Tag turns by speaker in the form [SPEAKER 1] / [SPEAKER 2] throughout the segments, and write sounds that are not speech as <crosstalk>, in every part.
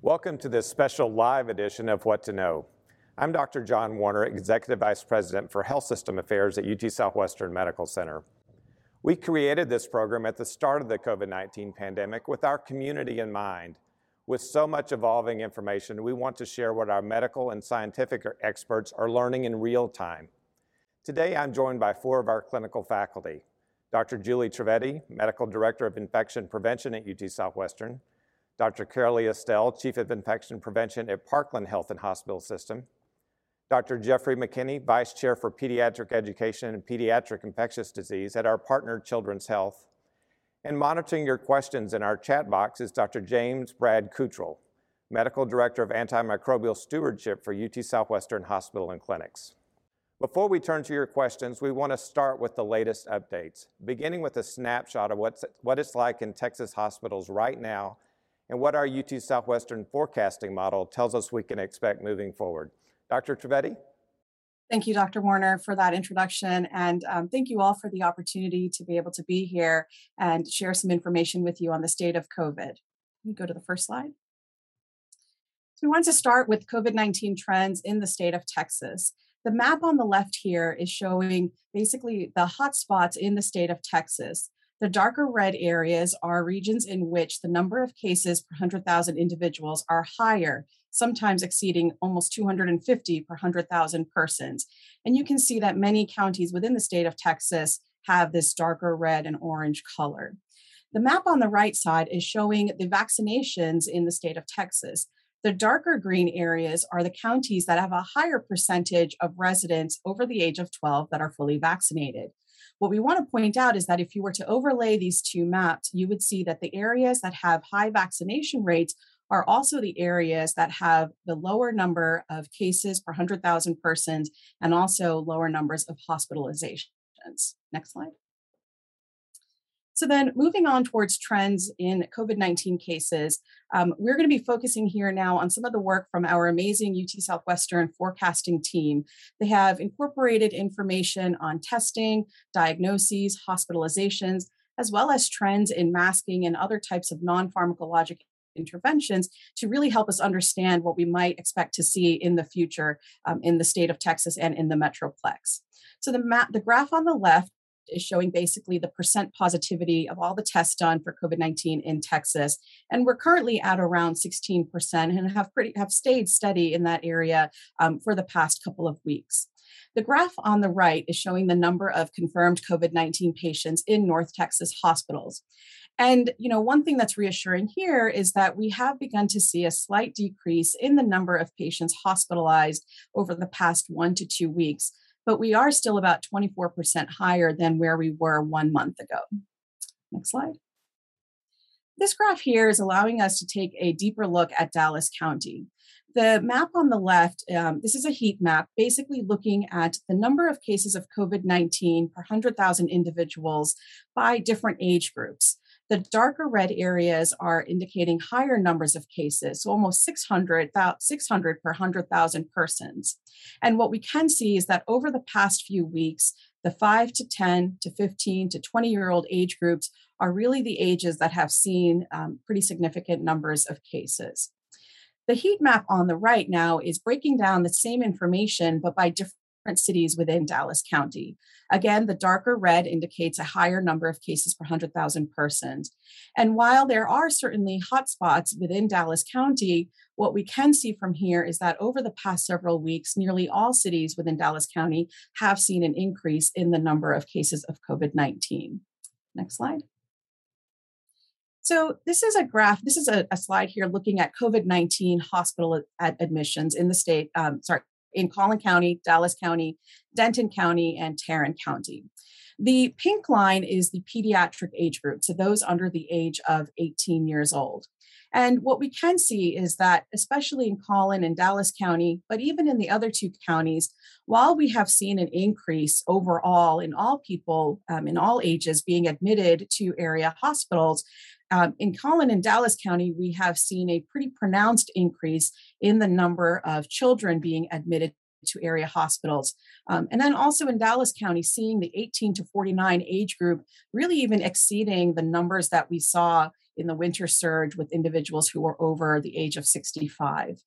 [SPEAKER 1] Welcome to this special live edition of What to Know. I'm Dr. John Warner, Executive Vice President for Health System Affairs at UT Southwestern Medical Center. We created this program at the start of the COVID 19 pandemic with our community in mind. With so much evolving information, we want to share what our medical and scientific experts are learning in real time. Today, I'm joined by four of our clinical faculty Dr. Julie Trivedi, Medical Director of Infection Prevention at UT Southwestern, Dr. Carolee Estelle, Chief of Infection Prevention at Parkland Health and Hospital System, Dr. Jeffrey McKinney, Vice Chair for Pediatric Education and Pediatric Infectious Disease at our partner Children's Health. And monitoring your questions in our chat box is Dr. James Brad Cutrell, Medical Director of Antimicrobial Stewardship for UT Southwestern Hospital and Clinics. Before we turn to your questions, we want to start with the latest updates, beginning with a snapshot of what's, what it's like in Texas hospitals right now and what our UT Southwestern forecasting model tells us we can expect moving forward. Dr. Trivedi?
[SPEAKER 2] Thank you, Dr. Warner, for that introduction. And um, thank you all for the opportunity to be able to be here and share some information with you on the state of COVID. You go to the first slide? So we want to start with COVID 19 trends in the state of Texas. The map on the left here is showing basically the hotspots in the state of Texas. The darker red areas are regions in which the number of cases per 100,000 individuals are higher, sometimes exceeding almost 250 per 100,000 persons. And you can see that many counties within the state of Texas have this darker red and orange color. The map on the right side is showing the vaccinations in the state of Texas. The darker green areas are the counties that have a higher percentage of residents over the age of 12 that are fully vaccinated. What we want to point out is that if you were to overlay these two maps, you would see that the areas that have high vaccination rates are also the areas that have the lower number of cases per 100,000 persons and also lower numbers of hospitalizations. Next slide. So, then moving on towards trends in COVID 19 cases, um, we're going to be focusing here now on some of the work from our amazing UT Southwestern forecasting team. They have incorporated information on testing, diagnoses, hospitalizations, as well as trends in masking and other types of non pharmacologic interventions to really help us understand what we might expect to see in the future um, in the state of Texas and in the Metroplex. So the map, the graph on the left is showing basically the percent positivity of all the tests done for COVID-19 in Texas. And we're currently at around 16% and have pretty have stayed steady in that area um, for the past couple of weeks. The graph on the right is showing the number of confirmed COVID 19 patients in North Texas hospitals. And you know, one thing that's reassuring here is that we have begun to see a slight decrease in the number of patients hospitalized over the past 1 to 2 weeks but we are still about 24% higher than where we were one month ago. Next slide. This graph here is allowing us to take a deeper look at Dallas County. The map on the left, um, this is a heat map, basically looking at the number of cases of COVID 19 per 100,000 individuals by different age groups. The darker red areas are indicating higher numbers of cases, so almost 600, 600 per 100,000 persons. And what we can see is that over the past few weeks, the 5 to 10 to 15 to 20 year old age groups are really the ages that have seen um, pretty significant numbers of cases. The heat map on the right now is breaking down the same information, but by different cities within Dallas County. Again, the darker red indicates a higher number of cases per 100,000 persons. And while there are certainly hotspots within Dallas County, what we can see from here is that over the past several weeks, nearly all cities within Dallas County have seen an increase in the number of cases of COVID 19. Next slide. So this is a graph. This is a, a slide here looking at COVID nineteen hospital ad- admissions in the state. Um, sorry, in Collin County, Dallas County, Denton County, and Tarrant County. The pink line is the pediatric age group, so those under the age of 18 years old. And what we can see is that, especially in Collin and Dallas County, but even in the other two counties, while we have seen an increase overall in all people um, in all ages being admitted to area hospitals, um, in Collin and Dallas County, we have seen a pretty pronounced increase in the number of children being admitted to area hospitals. Um, and then also in Dallas County, seeing the 18 to 49 age group really even exceeding the numbers that we saw in the winter surge with individuals who were over the age of 65.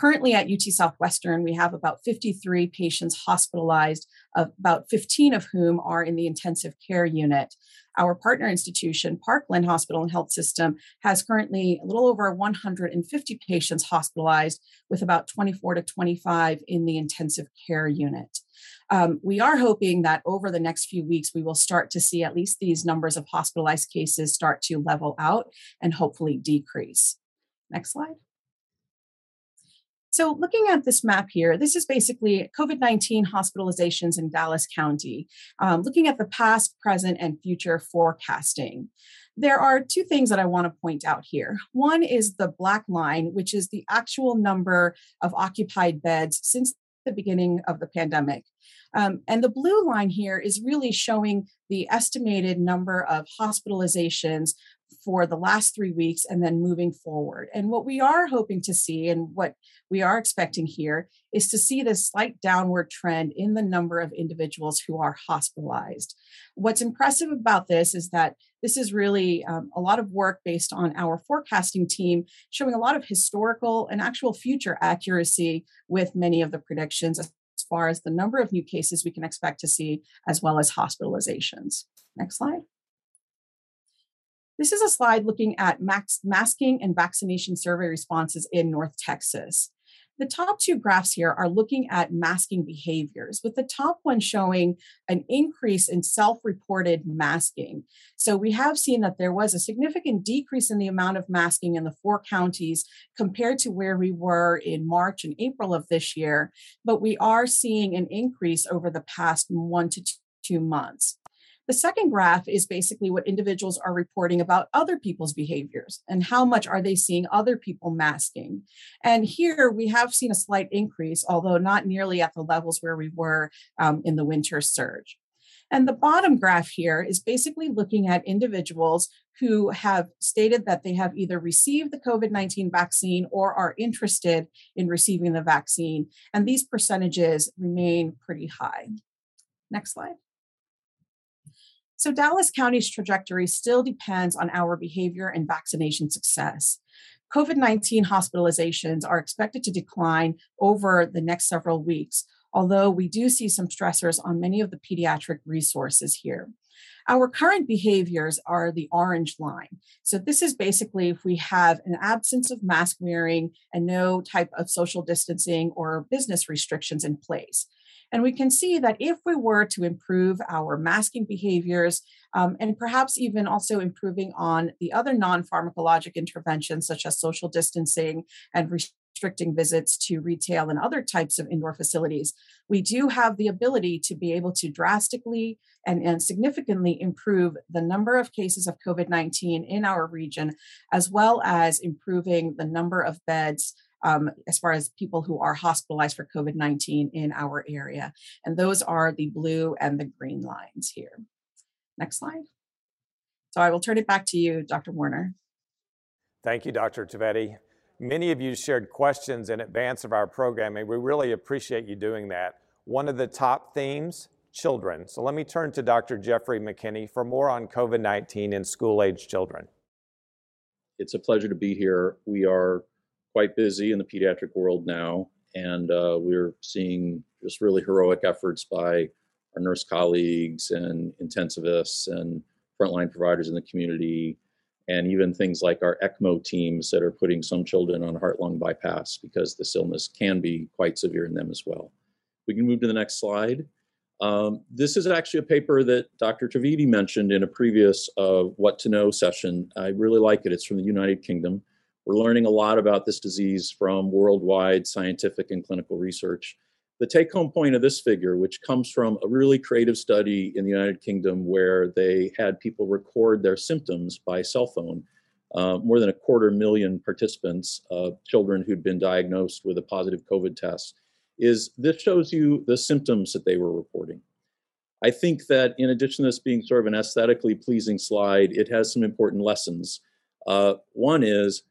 [SPEAKER 2] Currently at UT Southwestern, we have about 53 patients hospitalized, about 15 of whom are in the intensive care unit. Our partner institution, Parkland Hospital and Health System, has currently a little over 150 patients hospitalized, with about 24 to 25 in the intensive care unit. Um, we are hoping that over the next few weeks, we will start to see at least these numbers of hospitalized cases start to level out and hopefully decrease. Next slide. So, looking at this map here, this is basically COVID 19 hospitalizations in Dallas County, um, looking at the past, present, and future forecasting. There are two things that I want to point out here. One is the black line, which is the actual number of occupied beds since the beginning of the pandemic. Um, and the blue line here is really showing the estimated number of hospitalizations for the last three weeks and then moving forward. And what we are hoping to see and what we are expecting here is to see this slight downward trend in the number of individuals who are hospitalized. What's impressive about this is that this is really um, a lot of work based on our forecasting team, showing a lot of historical and actual future accuracy with many of the predictions as far as the number of new cases we can expect to see, as well as hospitalizations. Next slide. This is a slide looking at max, masking and vaccination survey responses in North Texas. The top two graphs here are looking at masking behaviors, with the top one showing an increase in self reported masking. So we have seen that there was a significant decrease in the amount of masking in the four counties compared to where we were in March and April of this year, but we are seeing an increase over the past one to two months. The second graph is basically what individuals are reporting about other people's behaviors and how much are they seeing other people masking. And here we have seen a slight increase, although not nearly at the levels where we were um, in the winter surge. And the bottom graph here is basically looking at individuals who have stated that they have either received the COVID 19 vaccine or are interested in receiving the vaccine. And these percentages remain pretty high. Next slide. So, Dallas County's trajectory still depends on our behavior and vaccination success. COVID 19 hospitalizations are expected to decline over the next several weeks, although we do see some stressors on many of the pediatric resources here. Our current behaviors are the orange line. So, this is basically if we have an absence of mask wearing and no type of social distancing or business restrictions in place. And we can see that if we were to improve our masking behaviors um, and perhaps even also improving on the other non pharmacologic interventions such as social distancing and restricting visits to retail and other types of indoor facilities, we do have the ability to be able to drastically and, and significantly improve the number of cases of COVID 19 in our region, as well as improving the number of beds um, as far as people who are hospitalized for COVID 19 in our area. And those are the blue and the green lines here. Next slide. So I will turn it back to you, Dr. Warner.
[SPEAKER 1] Thank you, Dr. Trivedi. Many of you shared questions in advance of our programming. We really appreciate you doing that. One of the top themes children. So let me turn to Dr. Jeffrey McKinney for more on COVID 19 in school age children.
[SPEAKER 3] It's a pleasure to be here. We are quite busy in the pediatric world now, and uh, we're seeing just really heroic efforts by our nurse colleagues and intensivists and frontline providers in the community, and even things like our ECMO teams that are putting some children on heart lung bypass because this illness can be quite severe in them as well. We can move to the next slide. Um, this is actually a paper that Dr. Trivedi mentioned in a previous uh, What to Know session. I really like it. It's from the United Kingdom. We're learning a lot about this disease from worldwide scientific and clinical research. The take home point of this figure, which comes from a really creative study in the United Kingdom where they had people record their symptoms by cell phone, uh, more than a quarter million participants, uh, children who'd been diagnosed with a positive COVID test, is this shows you the symptoms that they were reporting. I think that in addition to this being sort of an aesthetically pleasing slide, it has some important lessons. Uh, one is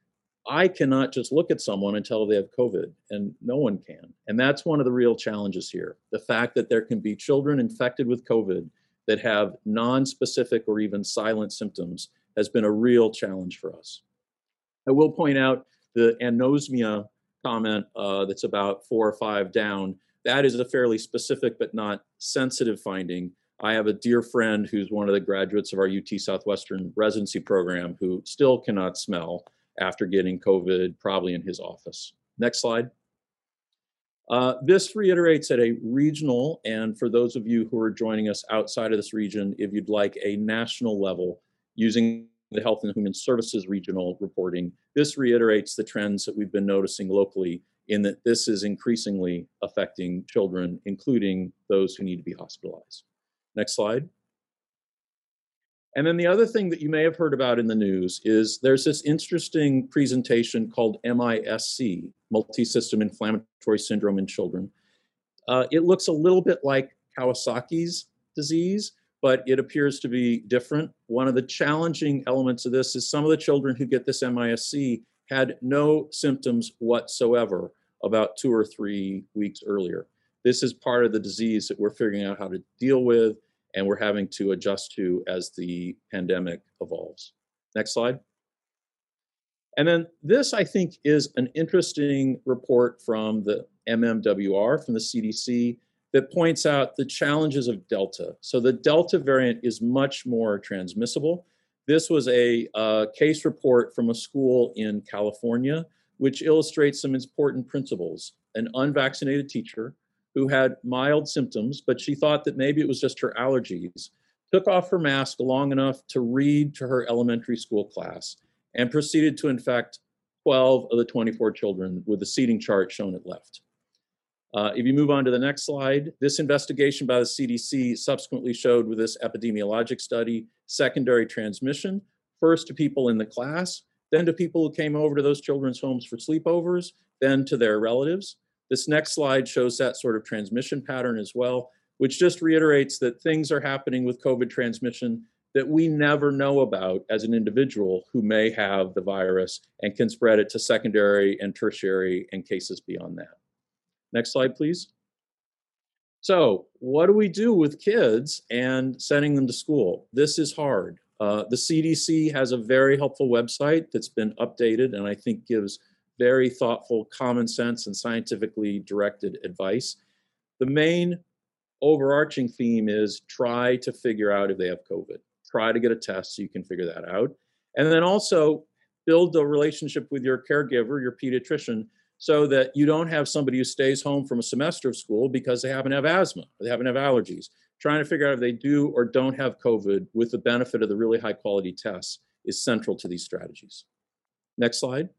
[SPEAKER 3] I cannot just look at someone and tell they have COVID, and no one can. And that's one of the real challenges here the fact that there can be children infected with COVID that have non specific or even silent symptoms has been a real challenge for us. I will point out the anosmia comment uh, that's about four or five down. That is a fairly specific but not sensitive finding. I have a dear friend who's one of the graduates of our UT Southwestern residency program who still cannot smell after getting COVID, probably in his office. Next slide. Uh, this reiterates at a regional, and for those of you who are joining us outside of this region, if you'd like a national level using the Health and Human Services regional reporting, this reiterates the trends that we've been noticing locally in that this is increasingly affecting children, including those who need to be hospitalized. Next slide. And then the other thing that you may have heard about in the news is there's this interesting presentation called MISC, Multisystem Inflammatory Syndrome in Children. Uh, it looks a little bit like Kawasaki's disease, but it appears to be different. One of the challenging elements of this is some of the children who get this MISC had no symptoms whatsoever about two or three weeks earlier. This is part of the disease that we're figuring out how to deal with and we're having to adjust to as the pandemic evolves. Next slide. And then this, I think, is an interesting report from the MMWR, from the CDC, that points out the challenges of Delta. So the Delta variant is much more transmissible. This was a uh, case report from a school in California, which illustrates some important principles. An unvaccinated teacher who had mild symptoms, but she thought that maybe it was just her allergies, took off her mask long enough to read to her elementary school class and proceeded to infect 12 of the 24 children with the seating chart shown at left. Uh, if you move on to the next slide, this investigation by the CDC subsequently showed with this epidemiologic study secondary transmission, first to people in the class, then to people who came over to those children's homes for sleepovers, then to their relatives. This next slide shows that sort of transmission pattern as well, which just reiterates that things are happening with COVID transmission that we never know about as an individual who may have the virus and can spread it to secondary and tertiary and cases beyond that. Next slide, please. So, what do we do with kids and sending them to school? This is hard. Uh, the CDC has a very helpful website that's been updated and I think gives very thoughtful, common sense, and scientifically directed advice. The main overarching theme is try to figure out if they have COVID. Try to get a test so you can figure that out. And then also build a relationship with your caregiver, your pediatrician, so that you don't have somebody who stays home from a semester of school because they happen to have asthma or they happen to have allergies. Trying to figure out if they do or don't have COVID with the benefit of the really high quality tests is central to these strategies. Next slide.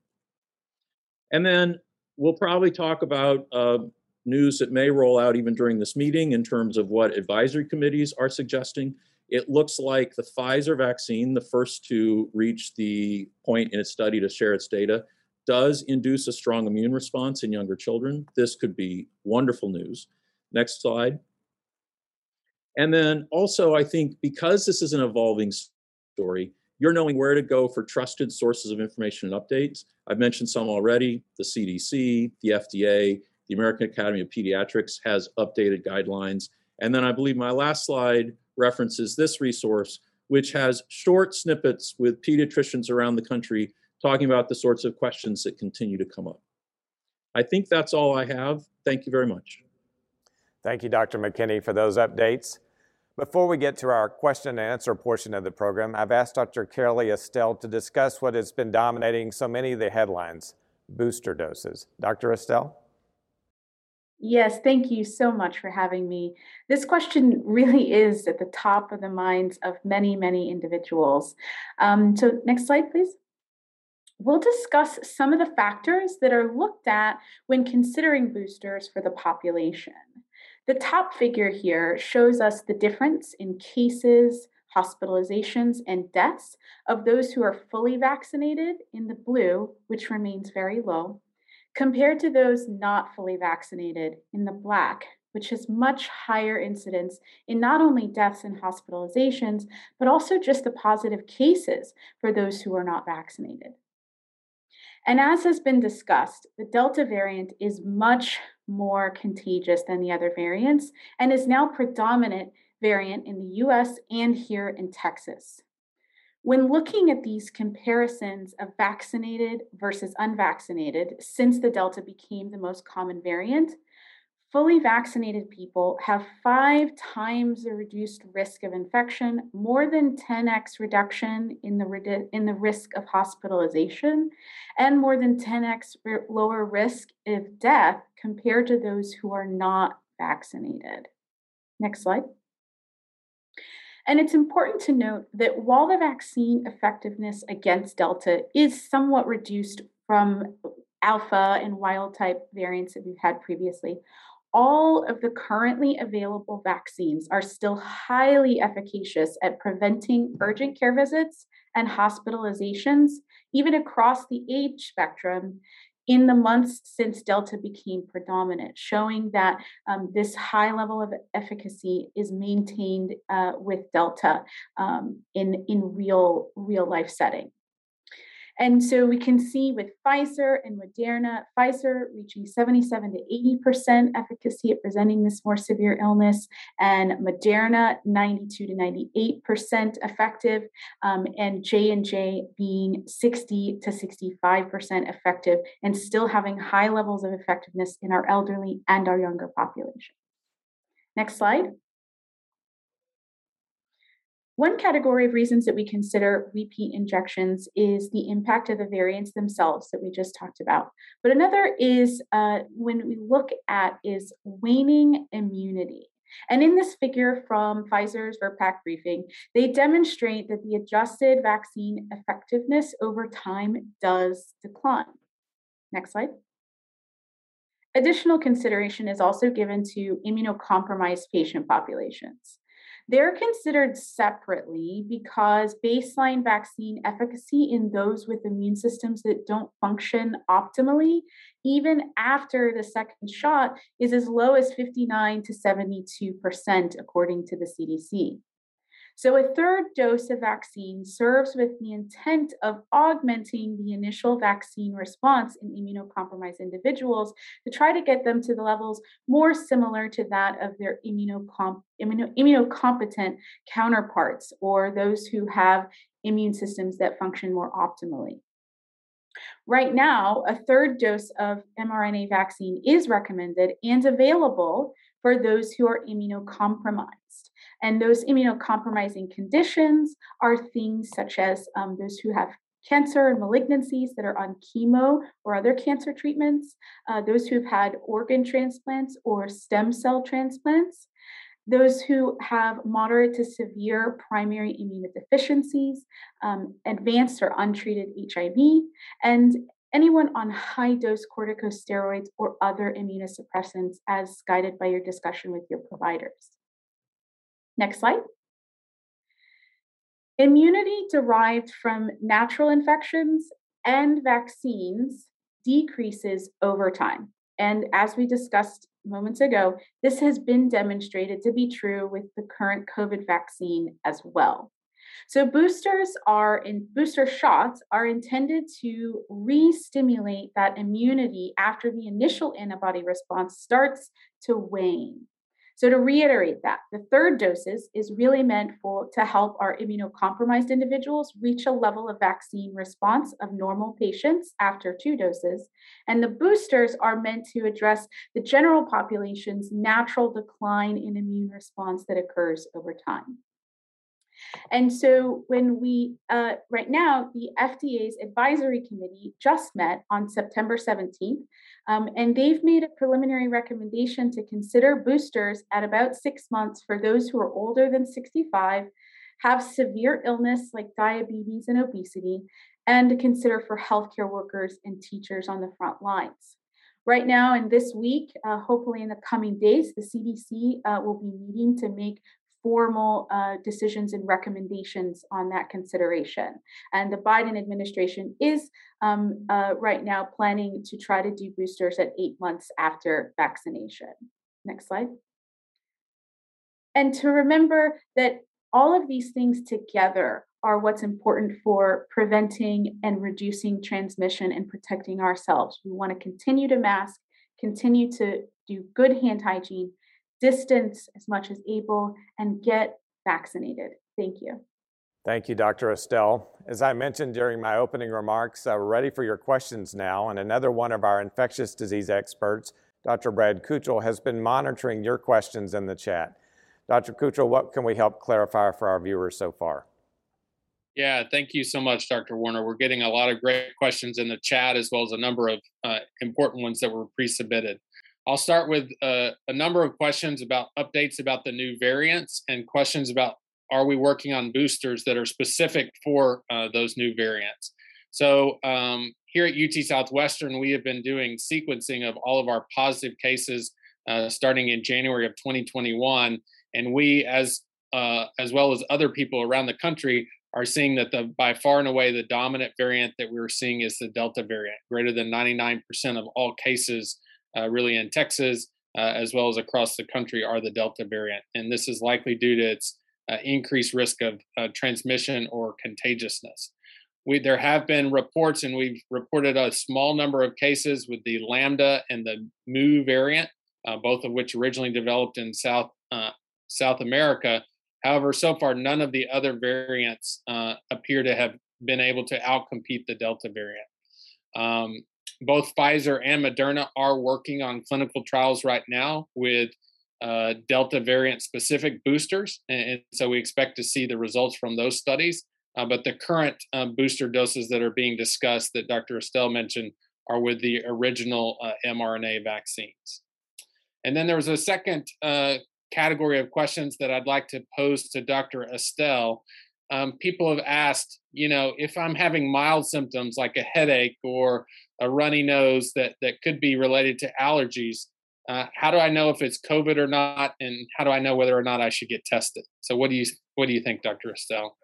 [SPEAKER 3] And then we'll probably talk about uh, news that may roll out even during this meeting in terms of what advisory committees are suggesting. It looks like the Pfizer vaccine, the first to reach the point in its study to share its data, does induce a strong immune response in younger children. This could be wonderful news. Next slide. And then also, I think because this is an evolving story, you're knowing where to go for trusted sources of information and updates. I've mentioned some already the CDC, the FDA, the American Academy of Pediatrics has updated guidelines. And then I believe my last slide references this resource, which has short snippets with pediatricians around the country talking about the sorts of questions that continue to come up. I think that's all I have. Thank you very much.
[SPEAKER 1] Thank you, Dr. McKinney, for those updates. Before we get to our question and answer portion of the program, I've asked Dr. Kelly Estelle to discuss what has been dominating so many of the headlines booster doses. Dr. Estelle?
[SPEAKER 4] Yes, thank you so much for having me. This question really is at the top of the minds of many, many individuals. Um, so, next slide, please. We'll discuss some of the factors that are looked at when considering boosters for the population. The top figure here shows us the difference in cases, hospitalizations, and deaths of those who are fully vaccinated in the blue, which remains very low, compared to those not fully vaccinated in the black, which has much higher incidence in not only deaths and hospitalizations, but also just the positive cases for those who are not vaccinated. And as has been discussed, the Delta variant is much more contagious than the other variants and is now predominant variant in the US and here in Texas. When looking at these comparisons of vaccinated versus unvaccinated since the Delta became the most common variant, fully vaccinated people have five times the reduced risk of infection, more than 10x reduction in the, in the risk of hospitalization, and more than 10x lower risk of death compared to those who are not vaccinated. Next slide. And it's important to note that while the vaccine effectiveness against Delta is somewhat reduced from alpha and wild type variants that we've had previously, all of the currently available vaccines are still highly efficacious at preventing urgent care visits and hospitalizations, even across the age spectrum, in the months since Delta became predominant, showing that um, this high level of efficacy is maintained uh, with Delta um, in, in real, real life setting. And so we can see with Pfizer and Moderna, Pfizer reaching 77 to 80% efficacy at presenting this more severe illness, and Moderna 92 to 98% effective, um, and J and J being 60 to 65% effective, and still having high levels of effectiveness in our elderly and our younger population. Next slide. One category of reasons that we consider repeat injections is the impact of the variants themselves that we just talked about. But another is uh, when we look at is waning immunity. And in this figure from Pfizer's VRBPAC briefing, they demonstrate that the adjusted vaccine effectiveness over time does decline. Next slide. Additional consideration is also given to immunocompromised patient populations. They're considered separately because baseline vaccine efficacy in those with immune systems that don't function optimally, even after the second shot, is as low as 59 to 72%, according to the CDC. So, a third dose of vaccine serves with the intent of augmenting the initial vaccine response in immunocompromised individuals to try to get them to the levels more similar to that of their immunocom- immuno- immunocompetent counterparts or those who have immune systems that function more optimally. Right now, a third dose of mRNA vaccine is recommended and available for those who are immunocompromised. And those immunocompromising conditions are things such as um, those who have cancer and malignancies that are on chemo or other cancer treatments, uh, those who've had organ transplants or stem cell transplants, those who have moderate to severe primary immunodeficiencies, um, advanced or untreated HIV, and anyone on high dose corticosteroids or other immunosuppressants as guided by your discussion with your providers. Next slide. Immunity derived from natural infections and vaccines decreases over time. And as we discussed moments ago, this has been demonstrated to be true with the current COVID vaccine as well. So boosters are in booster shots are intended to re-stimulate that immunity after the initial antibody response starts to wane. So to reiterate that, the third doses is really meant for to help our immunocompromised individuals reach a level of vaccine response of normal patients after two doses, and the boosters are meant to address the general population's natural decline in immune response that occurs over time. And so, when we, uh, right now, the FDA's advisory committee just met on September 17th, um, and they've made a preliminary recommendation to consider boosters at about six months for those who are older than 65, have severe illness like diabetes and obesity, and to consider for healthcare workers and teachers on the front lines. Right now, and this week, uh, hopefully in the coming days, the CDC uh, will be meeting to make formal uh, decisions and recommendations on that consideration. And the Biden administration is um, uh, right now planning to try to do boosters at eight months after vaccination. Next slide. And to remember that all of these things together are what's important for preventing and reducing transmission and protecting ourselves. We want to continue to mask, continue to do good hand hygiene, distance as much as able, and get vaccinated. Thank you.
[SPEAKER 1] Thank you, Dr. Estelle. As I mentioned during my opening remarks, uh, we're ready for your questions now. And another one of our infectious disease experts, Dr. Brad Cutrell, has been monitoring your questions in the chat. Dr. Cutrell, what can we help clarify for our viewers so far?
[SPEAKER 5] Yeah, thank you so much, Dr. Warner. We're getting a lot of great questions in the chat as well as a number of uh, important ones that were pre submitted. I'll start with uh, a number of questions about updates about the new variants and questions about are we working on boosters that are specific for uh, those new variants. So um, here at UT Southwestern, we have been doing sequencing of all of our positive cases uh, starting in January of 2021, and we, as uh, as well as other people around the country, are seeing that the by far and away the dominant variant that we're seeing is the Delta variant. Greater than 99% of all cases, really in Texas uh, as well as across the country, are the Delta variant, and this is likely due to its uh, increased risk of uh, transmission or contagiousness. We, there have been reports, and we've reported a small number of cases with the Lambda and the Mu variant, uh, both of which originally developed in South uh, South America. However, so far, none of the other variants uh, appear to have been able to outcompete the Delta variant. Um, both Pfizer and Moderna are working on clinical trials right now with uh, Delta variant specific boosters. And, so we expect to see the results from those studies. Uh, but the current um, booster doses that are being discussed that Dr. Estelle mentioned are with the original uh, mRNA vaccines. And then there was a second uh, category of questions that I'd like to pose to Dr. Estelle. Um, people have asked, you know, if I'm having mild symptoms like a headache or a runny nose that that could be related to allergies, uh, how do I know if it's COVID or not, and how do I know whether or not I should get tested? So, what do you what do you think, Dr. Estelle?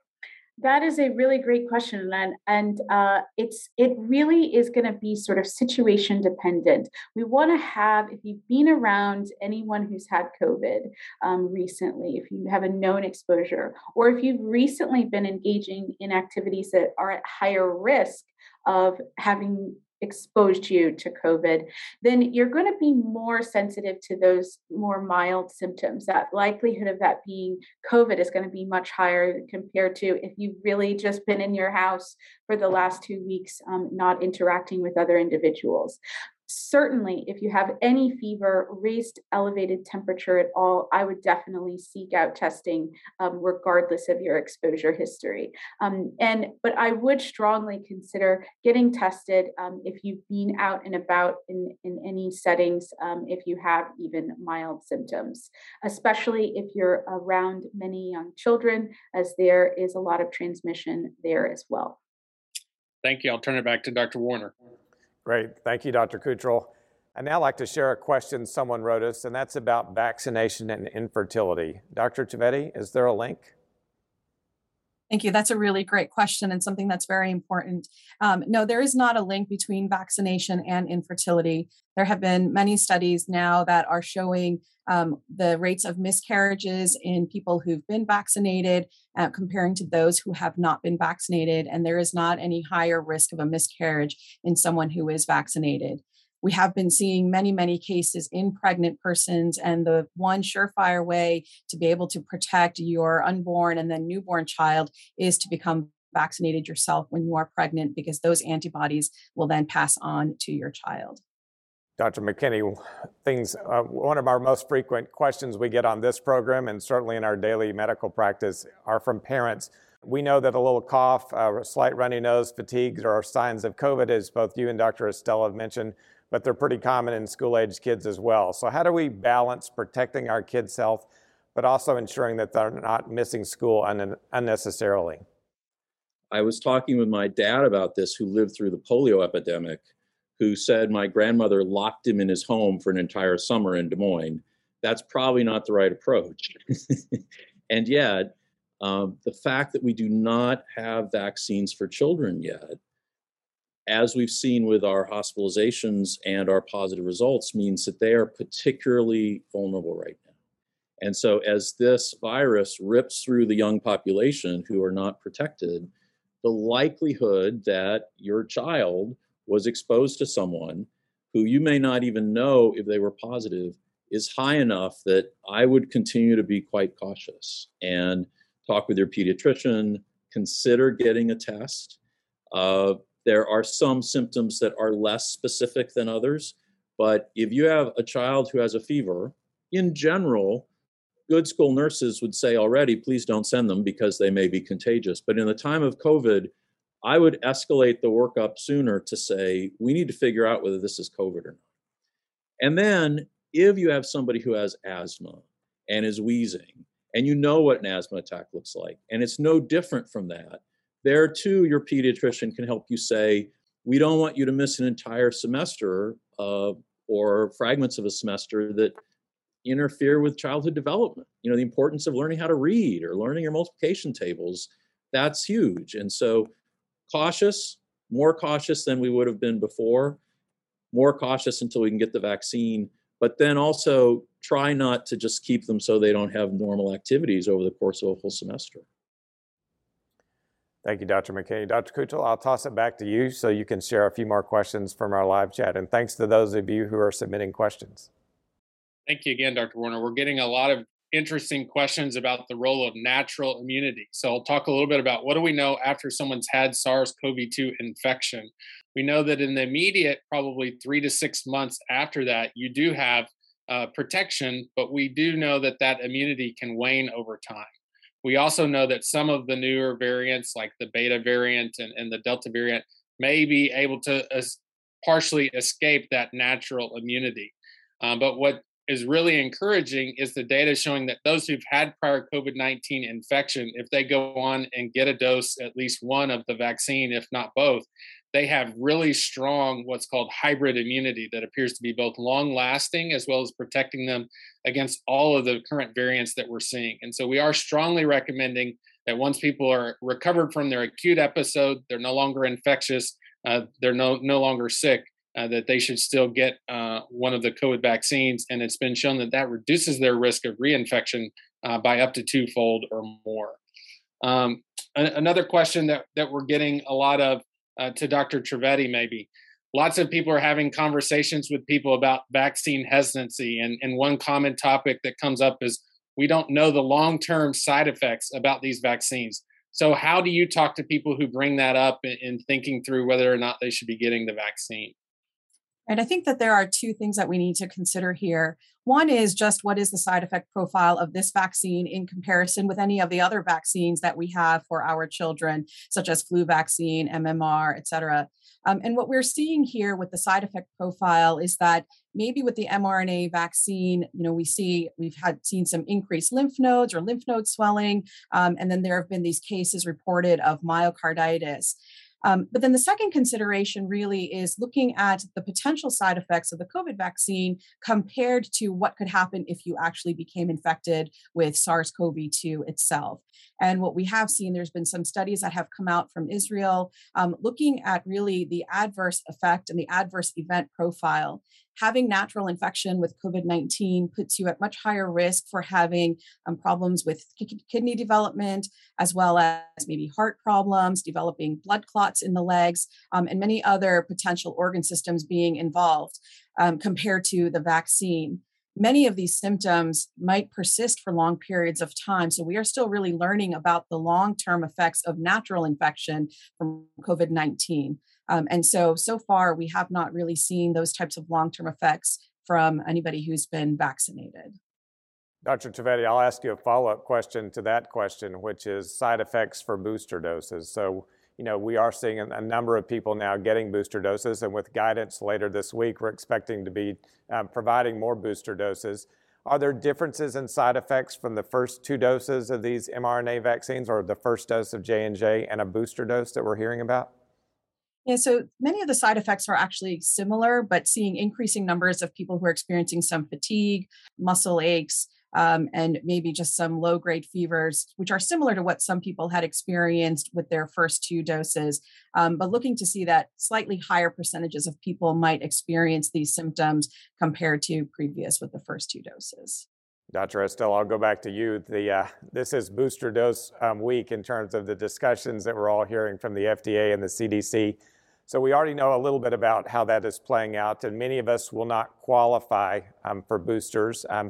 [SPEAKER 4] That is a really great question, and and uh, it's it really is going to be sort of situation dependent. We want to have, if you've been around anyone who's had COVID um, recently, if you have a known exposure, or if you've recently been engaging in activities that are at higher risk of having exposed you to COVID, then you're going to be more sensitive to those more mild symptoms. That likelihood of that being COVID is going to be much higher compared to if you've really just been in your house for the last two weeks, um, not interacting with other individuals certainly if you have any fever raised elevated temperature at all i would definitely seek out testing um, regardless of your exposure history. Um, and but i would strongly consider getting tested um, if you've been out and about in, in any settings um, if you have even mild symptoms especially if you're around many young children as there is a lot of transmission there as well.
[SPEAKER 5] Thank you. I'll turn it back to dr warner
[SPEAKER 1] Great. Thank you, Dr. Cutrell. I'd now like to share a question someone wrote us, and that's about vaccination and infertility. Dr. Trivedi, is there a link?
[SPEAKER 2] Thank you. That's a really great question and something that's very important. Um, no, there is not a link between vaccination and infertility. There have been many studies now that are showing um, the rates of miscarriages in people who've been vaccinated uh, comparing to those who have not been vaccinated. And there is not any higher risk of a miscarriage in someone who is vaccinated we have been seeing many, many cases in pregnant persons. And the one surefire way to be able to protect your unborn and then newborn child is to become vaccinated yourself when you are pregnant, because those antibodies will then pass on to your child.
[SPEAKER 1] Dr. McKinney, things, uh, one of our most frequent questions we get on this program and certainly in our daily medical practice are from parents. We know that a little cough, uh, a slight runny nose, fatigue are signs of COVID, as both you and Dr. Estelle have mentioned but they're pretty common in school age kids as well. So, how do we balance protecting our kids' health, but also ensuring that they're not missing school un- unnecessarily?
[SPEAKER 3] I was talking with my dad about this, who lived through the polio epidemic, who said my grandmother locked him in his home for an entire summer in Des Moines. That's probably not the right approach. <laughs> and yet, um, the fact that we do not have vaccines for children yet as we've seen with our hospitalizations and our positive results, means that they are particularly vulnerable right now. And so, as this virus rips through the young population who are not protected, the likelihood that your child was exposed to someone who you may not even know if they were positive is high enough that I would continue to be quite cautious and talk with your pediatrician, consider getting a test. Uh, there are some symptoms that are less specific than others, but if you have a child who has a fever, in general, good school nurses would say already, please don't send them because they may be contagious. But in the time of COVID, I would escalate the workup sooner to say, we need to figure out whether this is COVID or not. And then, if you have somebody who has asthma and is wheezing, and you know what an asthma attack looks like, and it's no different from that, there too, your pediatrician can help you say, we don't want you to miss an entire semester uh, or fragments of a semester that interfere with childhood development. You know, the importance of learning how to read or learning your multiplication tables, that's huge. And so, cautious, more cautious than we would have been before, more cautious until we can get the vaccine, but then also try not to just keep them so they don't have normal activities over the course of a full semester.
[SPEAKER 1] Thank you, Dr. McKinney. Dr. Cutrell, I'll toss it back to you so you can share a few more questions from our live chat. And thanks to those of you who are submitting questions.
[SPEAKER 5] Thank you again, Dr. Warner. We're getting a lot of interesting questions about the role of natural immunity. So I'll talk a little bit about what do we know after someone's had SARS-CoV-2 infection. We know that in the immediate, probably three to six months after that, you do have uh, protection, but we do know that that immunity can wane over time. We also know that some of the newer variants, like the beta variant and, and the delta variant, may be able to partially escape that natural immunity. Um, but what is really encouraging is the data showing that those who've had prior COVID 19 infection, if they go on and get a dose, at least one of the vaccine, if not both, they have really strong what's called hybrid immunity that appears to be both long lasting as well as protecting them against all of the current variants that we're seeing. And so we are strongly recommending that once people are recovered from their acute episode, they're no longer infectious, uh, they're no, no longer sick, uh, that they should still get uh, one of the COVID vaccines. And it's been shown that that reduces their risk of reinfection uh, by up to twofold or more. Um, another question that, that we're getting a lot of uh, to Dr. Trivedi, maybe. Lots of people are having conversations with people about vaccine hesitancy. And, and one common topic that comes up is we don't know the long term side effects about these vaccines. So, how do you talk to people who bring that up in, in thinking through whether or not they should be getting the vaccine?
[SPEAKER 2] And I think that there are two things that we need to consider here. One is just what is the side effect profile of this vaccine in comparison with any of the other vaccines that we have for our children, such as flu vaccine, MMR, et cetera. Um, and what we're seeing here with the side effect profile is that maybe with the mRNA vaccine, you know, we see we've had seen some increased lymph nodes or lymph node swelling, um, and then there have been these cases reported of myocarditis. Um, but then the second consideration really is looking at the potential side effects of the COVID vaccine compared to what could happen if you actually became infected with SARS CoV 2 itself. And what we have seen, there's been some studies that have come out from Israel um, looking at really the adverse effect and the adverse event profile having natural infection with COVID 19 puts you at much higher risk for having um, problems with kidney development, as well as maybe heart problems, developing blood clots in the legs, um, and many other potential organ systems being involved um, compared to the vaccine. Many of these symptoms might persist for long periods of time. So, we are still really learning about the long term effects of natural infection from COVID 19. Um, and so, so far, we have not really seen those types of long term effects from anybody who's been vaccinated.
[SPEAKER 1] Dr. Trivedi, I'll ask you a follow up question to that question, which is side effects for booster doses. So, you know, we are seeing a, number of people now getting booster doses, and with guidance later this week, we're expecting to be um, providing more booster doses. Are there differences in side effects from the first two doses of these mRNA vaccines, or the first dose of J and J and a booster dose that we're hearing about?
[SPEAKER 2] Yeah, so many of the side effects are actually similar, but seeing increasing numbers of people who are experiencing some fatigue, muscle aches, um, and maybe just some low grade fevers, which are similar to what some people had experienced with their first two doses. Um, but looking to see that slightly higher percentages of people might experience these symptoms compared to previous with the first two doses.
[SPEAKER 1] Dr. Estelle, I'll go back to you. The, uh, this is booster dose um, week in terms of the discussions that we're all hearing from the FDA and the CDC so we already know a little bit about how that is playing out, and many of us will not qualify um, for boosters because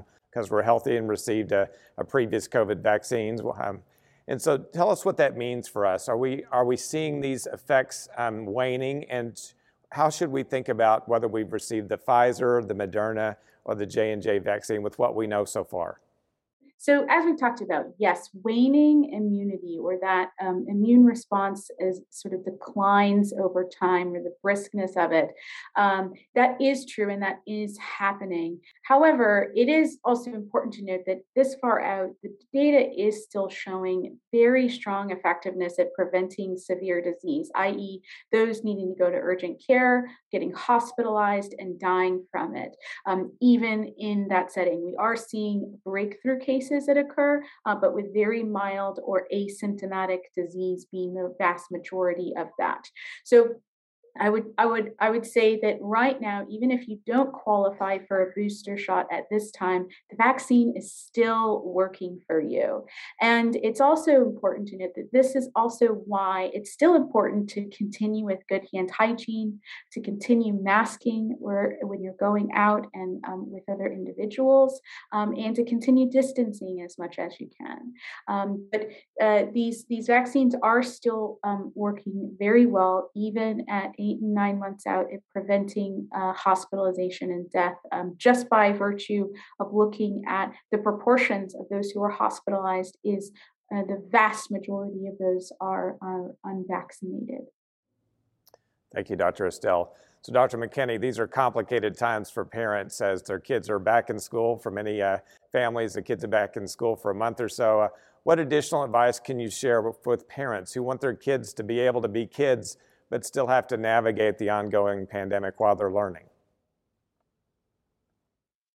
[SPEAKER 1] um, we're healthy and received a, previous COVID vaccines. Um, And so tell us what that means for us. Are we, are we seeing these effects waning? And how should we think about whether we've received the Pfizer, the Moderna, or the J&J vaccine with what we know so far?
[SPEAKER 4] So, as we've talked about, yes, waning immunity or that um, immune response is sort of declines over time or the briskness of it. Um, that is true and that is happening. However, it is also important to note that this far out, the data is still showing very strong effectiveness at preventing severe disease, i.e., those needing to go to urgent care, getting hospitalized, and dying from it. Um, even in that setting, we are seeing breakthrough cases cases that occur, uh, but with very mild or asymptomatic disease being the vast majority of that. So I would I would I would say that right now, even if you don't qualify for a booster shot at this time, the vaccine is still working for you. And it's also important to note that this is also why it's still important to continue with good hand hygiene, to continue masking where when you're going out and um, with other individuals, um, and to continue distancing as much as you can. Um, but uh, these these vaccines are still um, working very well, even at eight and nine months out at preventing uh, hospitalization and death um, just by virtue of looking at the proportions of those who are hospitalized is uh, the vast majority of those are uh, unvaccinated.
[SPEAKER 1] Thank you, Dr. Estelle. So, Dr. McKinney, these are complicated times for parents as their kids are back in school. For many uh, families, the kids are back in school for a month or so. Uh, what additional advice can you share with, with parents who want their kids to be able to be kids but still have to navigate the ongoing pandemic while they're learning?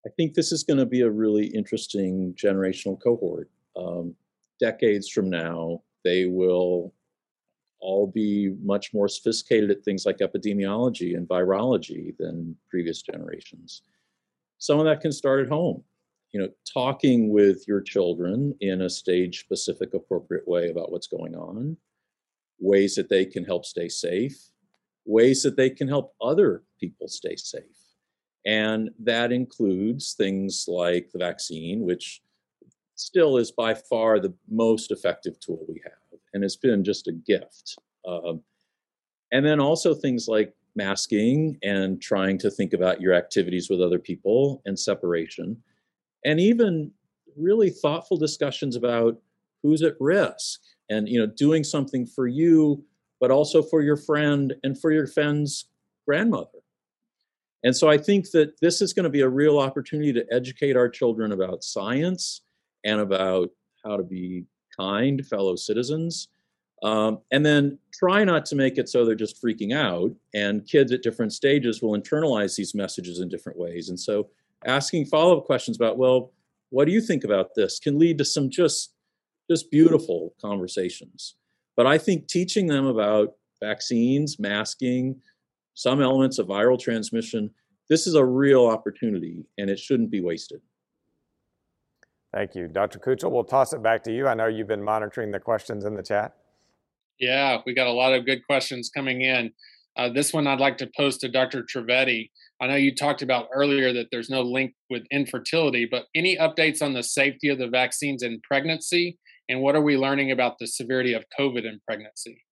[SPEAKER 3] I think this is going to be a really interesting generational cohort. Um, decades from now, they will all be much more sophisticated at things like epidemiology and virology than previous generations. Some of that can start at home. You know, talking with your children in a stage specific, appropriate way about what's going on, ways that they can help stay safe, ways that they can help other people stay safe. And that includes things like the vaccine, which still is by far the most effective tool we have. And it's been just a gift. Um, and then also things like masking and trying to think about your activities with other people and separation. And even really thoughtful discussions about who's at risk and you know doing something for you but also for your friend and for your friend's grandmother. And so i think that this is going to be a real opportunity to educate our children about science and about how to be kind fellow citizens um, and then try not to make it so they're just freaking out and kids at different stages will internalize these messages in different ways. And so asking follow-up questions about well what do you think about this? can lead to some just just beautiful conversations. But I think teaching them about vaccines, masking, some elements of viral transmission, this is a real opportunity and it shouldn't be wasted.
[SPEAKER 1] Thank you. Dr. Cutrell, we'll toss it back to you. I know you've been monitoring the questions in the chat.
[SPEAKER 5] Yeah, we got a lot of good questions coming in. Uh, this one I'd like to post to Dr. Trivedi. I know you talked about earlier that there's no link with infertility, but any updates on the safety of the vaccines in pregnancy and what are we learning about the severity of COVID in pregnancy?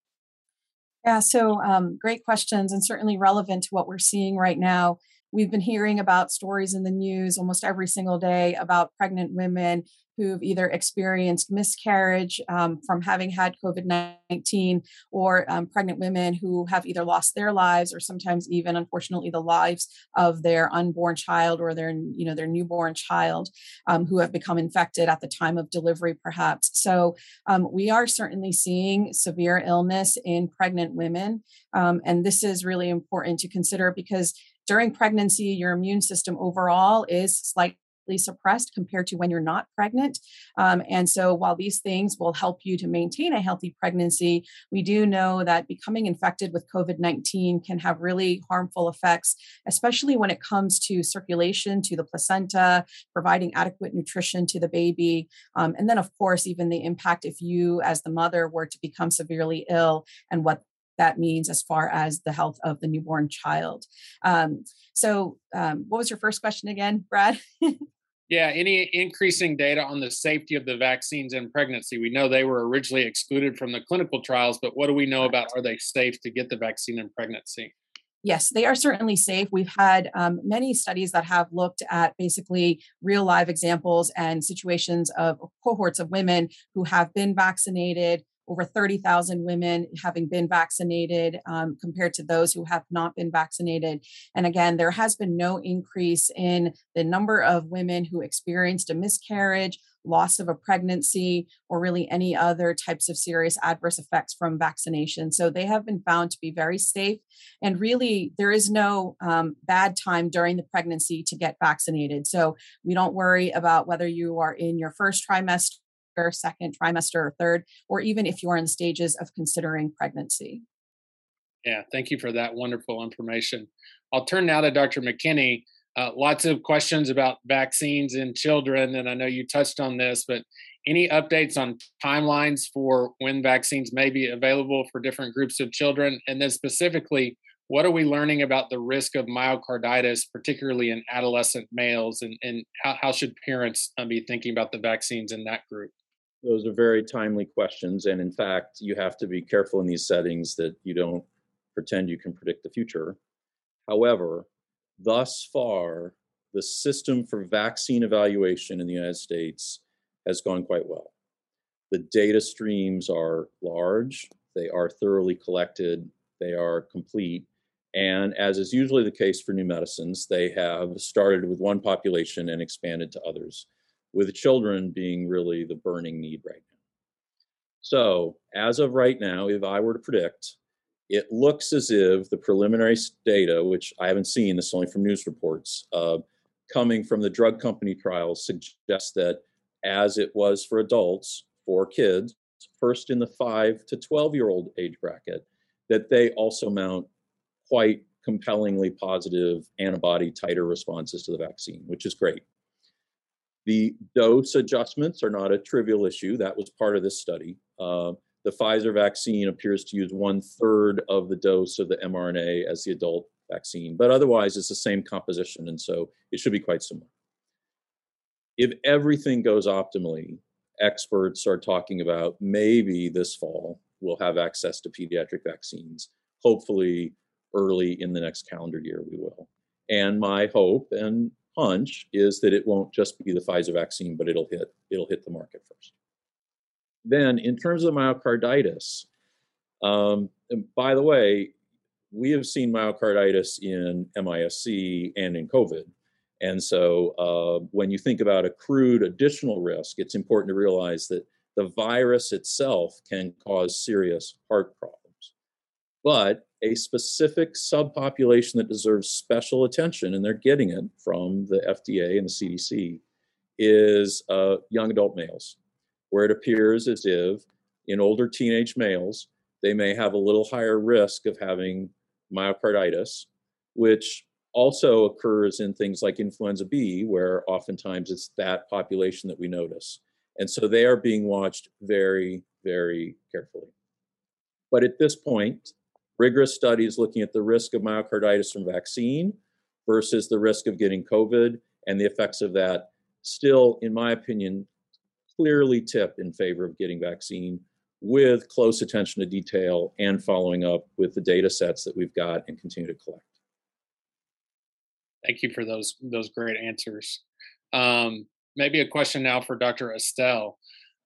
[SPEAKER 2] Yeah, so um, great questions and certainly relevant to what we're seeing right now. We've been hearing about stories in the news almost every single day about pregnant women who've either experienced miscarriage um, from having had COVID 19 or um, pregnant women who have either lost their lives or sometimes even, unfortunately, the lives of their unborn child or their, you know, their newborn child um, who have become infected at the time of delivery, perhaps. So um, we are certainly seeing severe illness in pregnant women. Um, and this is really important to consider because during pregnancy, your immune system overall is slightly suppressed compared to when you're not pregnant. Um, and so, while these things will help you to maintain a healthy pregnancy, we do know that becoming infected with COVID 19 can have really harmful effects, especially when it comes to circulation to the placenta, providing adequate nutrition to the baby. Um, and then, of course, even the impact if you, as the mother, were to become severely ill and what that means as far as the health of the newborn child. Um, so, um, what was your first question again, Brad? <laughs>
[SPEAKER 5] Yeah, any increasing data on the safety of the vaccines in pregnancy? We know they were originally excluded from the clinical trials, but what do we know about are they safe to get the vaccine in pregnancy?
[SPEAKER 2] Yes, they are certainly safe. We've had um, many studies that have looked at basically real live examples and situations of cohorts of women who have been vaccinated over 30,000 women having been vaccinated um, compared to those who have not been vaccinated. And again, there has been no increase in the number of women who experienced a miscarriage, loss of a pregnancy, or really any other types of serious adverse effects from vaccination. So they have been found to be very safe. And really, there is no um, bad time during the pregnancy to get vaccinated. So we don't worry about whether you are in your first trimester second trimester, or third, or even if you are in stages of considering pregnancy.
[SPEAKER 5] Yeah, thank you for that wonderful information. I'll turn now to Dr. McKinney. Uh, lots of questions about vaccines in children, and I know you touched on this, but any updates on timelines for when vaccines may be available for different groups of children? And then specifically, what are we learning about the risk of myocarditis, particularly in adolescent males, and, and how, how should parents uh, be thinking about the vaccines in that group?
[SPEAKER 3] Those are very timely questions. And in fact, you have to be careful in these settings that you don't pretend you can predict the future. However, thus far, the system for vaccine evaluation in the United States has gone quite well. The data streams are large, they are thoroughly collected, they are complete. And as is usually the case for new medicines, they have started with one population and expanded to others with children being really the burning need right now. So, as of right now, if I were to predict, it looks as if the preliminary data, which I haven't seen, this is only from news reports, uh, coming from the drug company trials, suggests that as it was for adults, for kids, first in the 5 to 12 year old age bracket, that they also mount quite compellingly positive antibody titer responses to the vaccine, which is great. The dose adjustments are not a trivial issue. That was part of this study. Uh, the Pfizer vaccine appears to use one third of the dose of the mRNA as the adult vaccine, but otherwise it's the same composition, and so it should be quite similar. If everything goes optimally, experts are talking about maybe this fall we'll have access to pediatric vaccines. Hopefully, early in the next calendar year, we will. And my hope and hunch is that it won't just be the Pfizer vaccine, but it'll hit it'll hit the market first. Then, in terms of myocarditis, um, by the way, we have seen myocarditis in MIS-C and in COVID. And so, uh, when you think about accrued additional risk, it's important to realize that the virus itself can cause serious heart problems. But a specific subpopulation that deserves special attention, and they're getting it from the FDA and the CDC, is uh, young adult males, where it appears as if in older teenage males, they may have a little higher risk of having myocarditis, which also occurs in things like influenza B, where oftentimes it's that population that we notice. And so they are being watched very, very carefully. But at this point, rigorous studies looking at the risk of myocarditis from vaccine versus the risk of getting COVID and the effects of that still, in my opinion, clearly tip in favor of getting vaccine with close attention to detail and following up with the data sets that we've got and continue to collect.
[SPEAKER 5] Thank you for those those great answers. Um, maybe a question now for Dr. Estelle.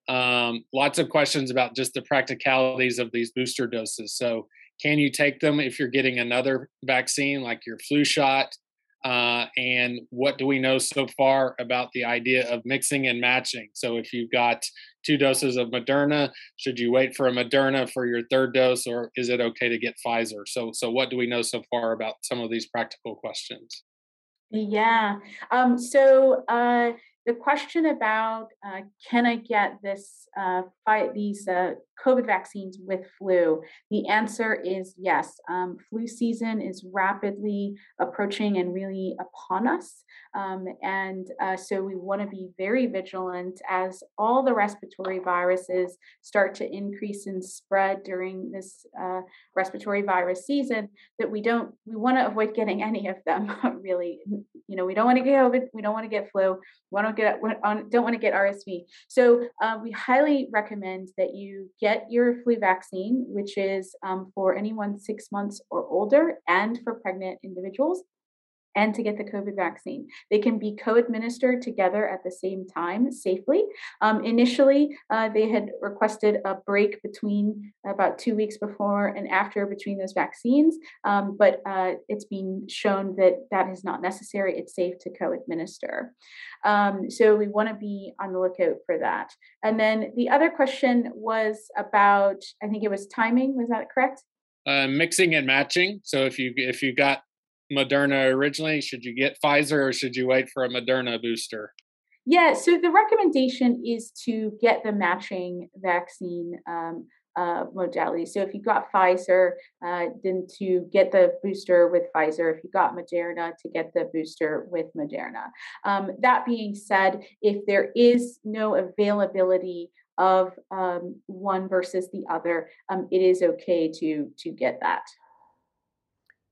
[SPEAKER 5] Um, lots of questions about just the practicalities of these booster doses. So, can you take them if you're getting another vaccine like your flu shot? Uh, and what do we know so far about the idea of mixing and matching? So, if you've got two doses of Moderna, should you wait for a Moderna for your third dose, or is it okay to get Pfizer? So, so what do we know so far about some of these practical questions?
[SPEAKER 4] Yeah. Um, so uh, the question about uh, can I get this uh, fight these uh, COVID vaccines with flu? The answer is yes. Um, flu season is rapidly approaching and really upon us, um, and uh, so we want to be very vigilant as all the respiratory viruses start to increase in spread during this uh, respiratory virus season. That we don't we want to avoid getting <laughs> any of them. really, you know, we don't want to get COVID. We don't want to get flu. We want to to get on, don't want to get RSV. So um, we highly recommend that you get your flu vaccine, which is um, for anyone six months or older, and for pregnant individuals and to get the COVID vaccine. They can be co administered together at the same time safely. Um, initially, uh, they had requested a break between about two weeks before and after between those vaccines, um, but uh, it's been shown that that is not necessary. It's safe to co administer. Um, so we want to be on the lookout for that. And then the other question was about, I think it was timing. Was that correct?
[SPEAKER 5] Uh, mixing and matching. So if you if you got Moderna originally? Should you get Pfizer or should you wait for a Moderna booster?
[SPEAKER 4] Yeah, so the recommendation is to get the matching vaccine um, uh, modality. So if you got Pfizer, uh, then to get the booster with Pfizer. If you got Moderna, to get the booster with Moderna. Um, that being said, if there is no availability of um, one versus the other, um, it is okay to to get that.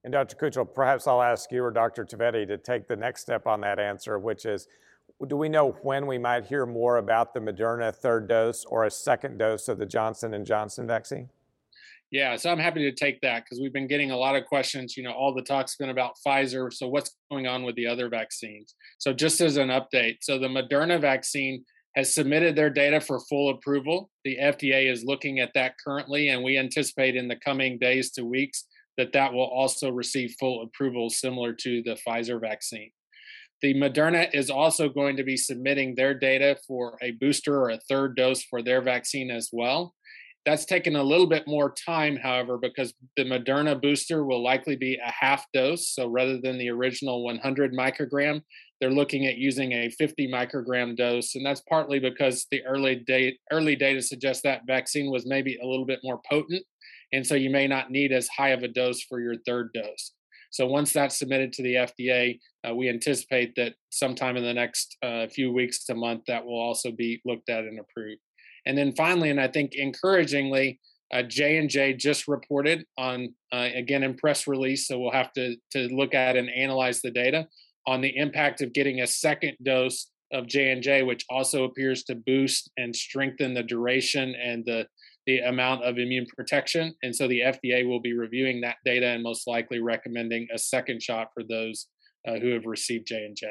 [SPEAKER 1] And Dr. Cutrell, perhaps I'll ask you or Dr. Trivedi to take the next step on that answer, which is, do we know when we might hear more about the Moderna third dose or a second dose of the Johnson Johnson vaccine?
[SPEAKER 5] Yeah, so I'm happy to take that because we've been getting a lot of questions. You know, all the talk's been about Pfizer. So what's going on with the other vaccines? So just as an update, so the Moderna vaccine has submitted their data for full approval. The FDA is looking at that currently, and we anticipate in the coming days to weeks that that will also receive full approval similar to the Pfizer vaccine. The Moderna is also going to be submitting their data for a booster or a third dose for their vaccine as well. That's taken a little bit more time, however, because the Moderna booster will likely be a half dose. So rather than the original 100 microgram, they're looking at using a 50 microgram dose. And that's partly because the early, date, early data suggests that vaccine was maybe a little bit more potent and so you may not need as high of a dose for your third dose. So once that's submitted to the FDA, uh, we anticipate that sometime in the next uh, few weeks to month that will also be looked at and approved. And then finally, and I think encouragingly, uh, J and J just reported on uh, again in press release, so we'll have to to look at and analyze the data on the impact of getting a second dose of J and J, which also appears to boost and strengthen the duration and the the amount of immune protection. And so the FDA will be reviewing that data and most likely recommending a second shot for those uh, who have received J&J.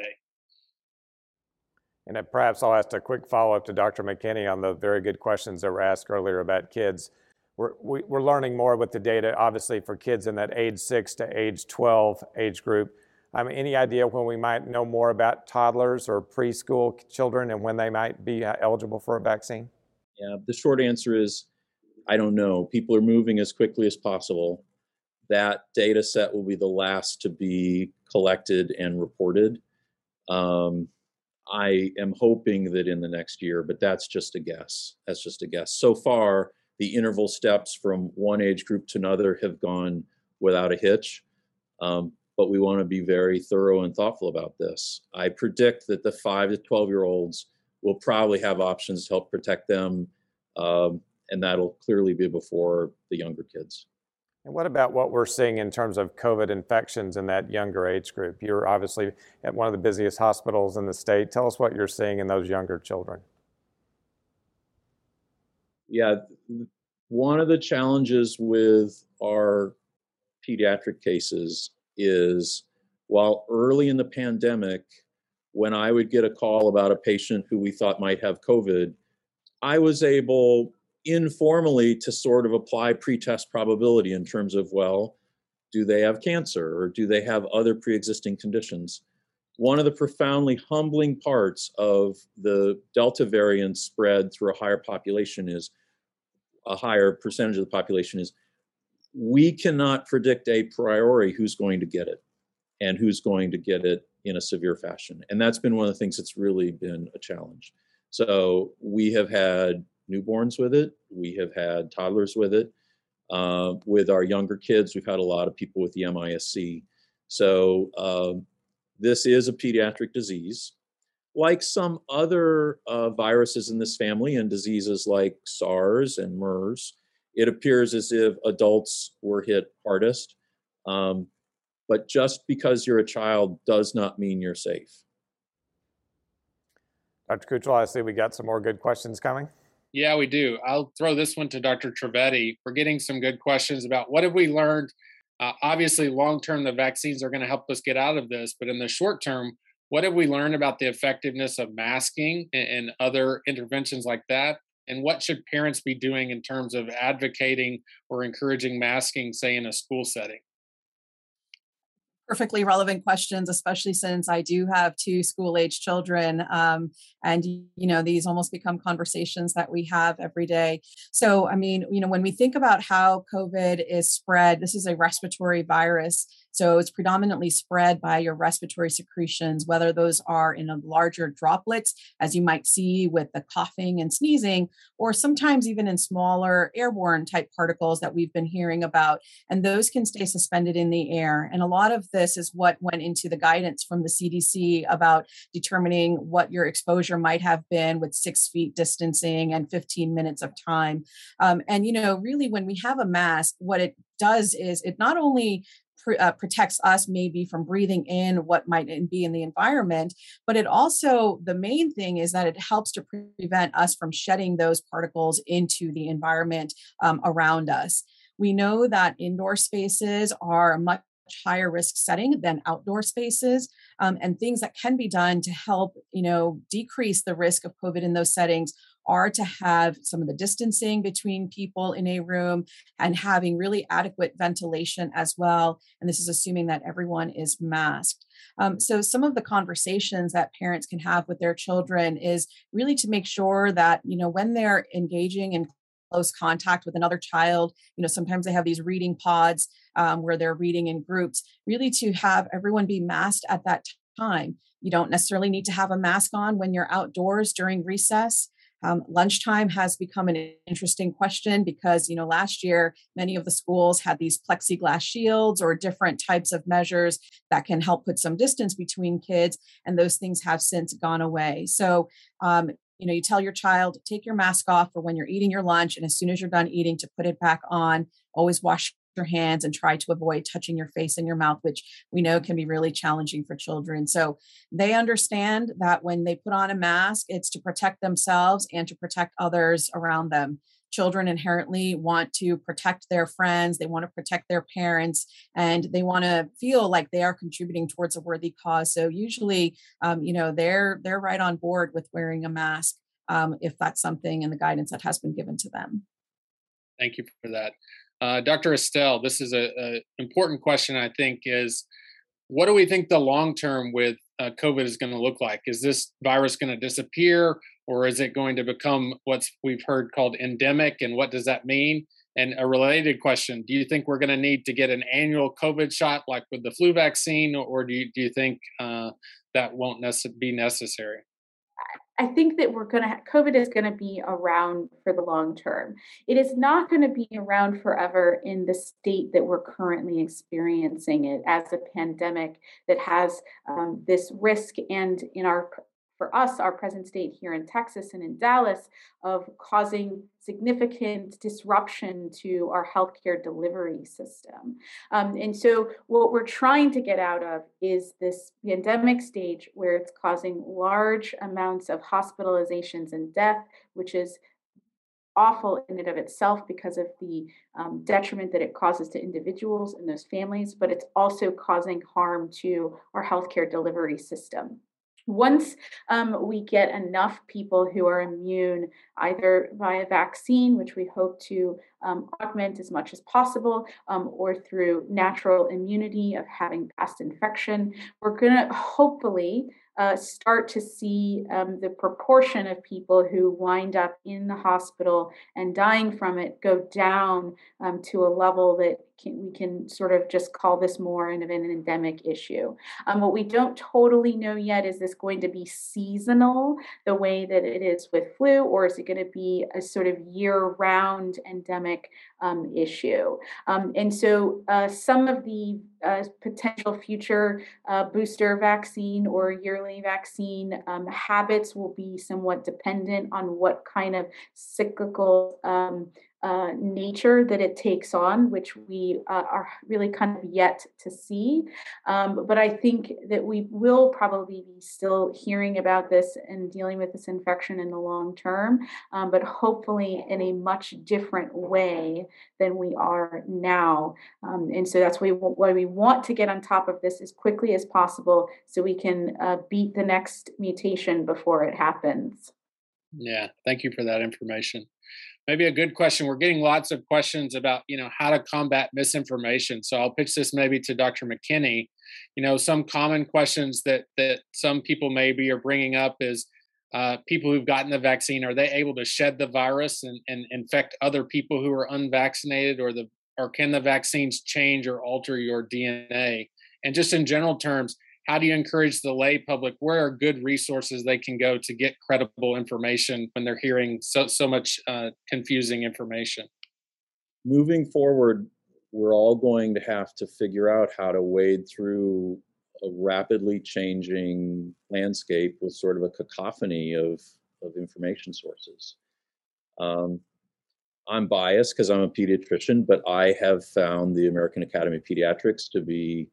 [SPEAKER 1] And perhaps I'll ask a quick follow-up to Dr. McKinney on the very good questions that were asked earlier about kids. We're, we, are we are learning more with the data, obviously, for kids in that age 6 to age 12 age group. Um, any idea when we might know more about toddlers or preschool children and when they might be uh, eligible for a vaccine?
[SPEAKER 3] Yeah, the short answer is I don't know. People are moving as quickly as possible. That data set will be the last to be collected and reported. Um, I am hoping that in the next year, but that's just a guess. That's just a guess. So far, the interval steps from one age group to another have gone without a hitch. Um, but we want to be very thorough and thoughtful about this. I predict that the five to 12 year olds will probably have options to help protect them um, and that'll clearly be before the younger kids.
[SPEAKER 1] And what about what we're seeing in terms of COVID infections in that younger age group? You're obviously at one of the busiest hospitals in the state. Tell us what you're seeing in those younger children.
[SPEAKER 3] Yeah, one of the challenges with our pediatric cases is while early in the pandemic, when I would get a call about a patient who we thought might have COVID, I was able informally to sort of apply pretest probability in terms of, well, do they have cancer or do they have other pre existing conditions? One of the profoundly humbling parts of the Delta variant spread through a higher population is a higher percentage of the population is we cannot predict a priori who's going to get it and who's going to get it in a severe fashion. And that's been one of the things that's really been a challenge. So we have had newborns with it. We have had toddlers with it. Uh, with our younger kids, we've had a lot of people with the MIS-C. So um, this is a pediatric disease. Like some other uh, viruses in this family and diseases like SARS and MERS, it appears as if adults were hit hardest. Um, but just because you're a child does not mean you're safe.
[SPEAKER 1] Dr. Cutrell, I see we got some more good questions coming.
[SPEAKER 5] Yeah, we do. I'll throw this one to Dr. Trivedi. We're getting some good questions about what have we learned. Uh, obviously, long term, the vaccines are going to help us get out of this, but in the short term, what have we learned about the effectiveness of masking and, and other interventions like that? And what should parents be doing in terms of advocating or encouraging masking, say, in a school setting?
[SPEAKER 2] Perfectly relevant questions, especially since I do have two school age children. Um, and, you know, these almost become conversations that we have every day. So, I mean, you know, when we think about how COVID is spread, this is a respiratory virus. So it's predominantly spread by your respiratory secretions, whether those are in larger droplets, as you might see with the coughing and sneezing, or sometimes even in smaller airborne type particles that we've been hearing about. And those can stay suspended in the air. And a lot of this is what went into the guidance from the CDC about determining what your exposure might have been with six feet distancing and 15 minutes of time. Um, and, you know, really, when we have a mask, what it does is it not only pr- uh, protects us maybe from breathing in what might be in the environment. But it also the main thing is that it helps to prevent us from shedding those particles into the environment um, around us. We know that indoor spaces are a much higher risk setting than outdoor spaces um, and things that can be done to help you know decrease the risk of covid in those settings are to have some of the distancing between people in a room and having really adequate ventilation as well. And this is assuming that everyone is masked. Um, so, some of the conversations that parents can have with their children is really to make sure that, you know, when they're engaging in close contact with another child. You know, sometimes they have these reading pods um, where they're reading in groups, really to have everyone be masked at that time. You don't necessarily need to have a mask on when you're outdoors during recess. Um, lunchtime has become an interesting question because, you know, last year many of the schools had these plexiglass shields or different types of measures that can help put some distance between kids, and those things have since gone away. So, um, you know, you tell your child take your mask off for when you're eating your lunch, and as soon as you're done eating, to put it back on. Always wash your hands and try to avoid touching your face and your mouth, which we know can be really challenging for children. So they understand that when they put on a mask, it's to protect themselves and to protect others around them. Children inherently want to protect their friends, they want to protect their parents, and they want to feel like they are contributing towards a worthy cause. So usually, um, you know, they're they're right on board with wearing a mask um, if that's something in the guidance that has been given to them.
[SPEAKER 5] Thank you for that. Uh, Dr. Estelle, this is an important question, I think, is what do we think the long term with uh, COVID is going to look like? Is this virus going to disappear or is it going to become what we've heard called endemic? And what does that mean? And a related question Do you think we're going to need to get an annual COVID shot like with the flu vaccine, or do you, do you think uh, that won't nece- be necessary?
[SPEAKER 4] I think that we're going to, COVID is going to be around for the long term. It is not going to be around forever in the state that we're currently experiencing it as a pandemic that has um, this risk and in our for us, our present state here in Texas and in Dallas, of causing significant disruption to our healthcare delivery system. Um, and so, what we're trying to get out of is this pandemic stage where it's causing large amounts of hospitalizations and death, which is awful in and of itself because of the um, detriment that it causes to individuals and those families, but it's also causing harm to our healthcare delivery system once um, we get enough people who are immune, either via vaccine, which we hope to um, augment as much as possible, um, or through natural immunity of having past infection, we're going to hopefully uh, start to see um, the proportion of people who wind up in the hospital and dying from it go down um, to a level that can, we can sort of just call this more of an endemic issue. Um, what we don't totally know yet is this going to be seasonal the way that it is with flu, or is it going to be a sort of year round endemic um, issue? Um, and so uh, some of the uh, potential future uh, booster vaccine or yearly vaccine um, habits will be somewhat dependent on what kind of cyclical um, uh, nature that it takes on, which we uh, are really kind of yet to see. Um, but I think that we will probably be still hearing about this and dealing with this infection in the long term, um, but hopefully in a much different way than we are now. Um, and so that's why we, why we want to get on top of this as quickly as possible so we can uh, beat the next mutation before it happens.
[SPEAKER 5] Yeah, thank you for that information maybe a good question. We're getting lots of questions about, you know, how to combat misinformation. So I'll pitch this maybe to Dr. McKinney. You know, some common questions that that some people maybe are bringing up is uh, people who've gotten the vaccine are they able to shed the virus and, and infect other people who are unvaccinated, or the or can the vaccines change or alter your DNA? And just in general terms, how do you encourage the lay public? Where are good resources they can go to get credible information when they're hearing so so much uh, confusing information?
[SPEAKER 3] Moving forward we're all going to have to figure out how to wade through a rapidly changing landscape with sort of a cacophony of, of information sources. Um, i'm biased because i'm a pediatrician but i have found the american academy of pediatrics to be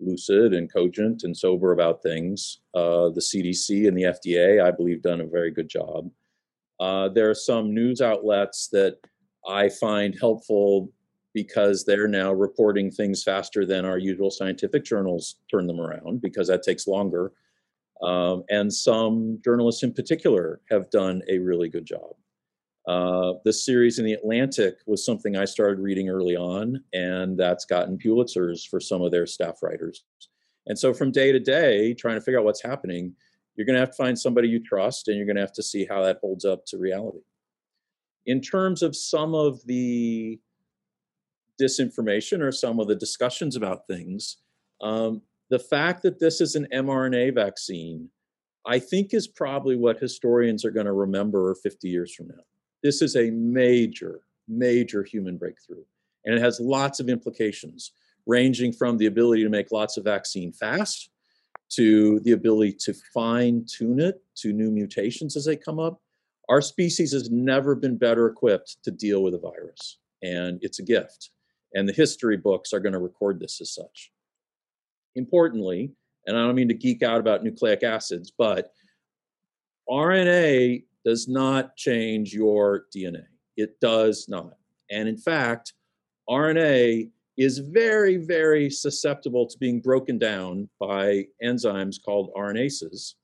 [SPEAKER 3] lucid and cogent and sober about things. Uh, the CDC and the FDA, I believe, done a very good job. Uh, there are some news outlets that I find helpful because they're now reporting things faster than our usual scientific journals turn them around because that takes longer. Um, and some journalists in particular have done a really good job. Uh, the series in the Atlantic was something I started reading early on, and that's gotten Pulitzers for some of their staff writers. And so, from day to day, trying to figure out what's happening, you're going to have to find somebody you trust, and you're going to have to see how that holds up to reality. In terms of some of the disinformation or some of the discussions about things, um, the fact that this is an mRNA vaccine, I think, is probably what historians are going to remember 50 years from now. This is a major, major human breakthrough. And it has lots of implications, ranging from the ability to make lots of vaccine fast to the ability to fine tune it to new mutations as they come up. Our species has never been better equipped to deal with a virus, and it's a gift. And the history books are going to record this as such. Importantly, and I don't mean to geek out about nucleic acids, but RNA does not change your DNA. It does not. And in fact, RNA is very, very susceptible to being broken down by enzymes called RNases.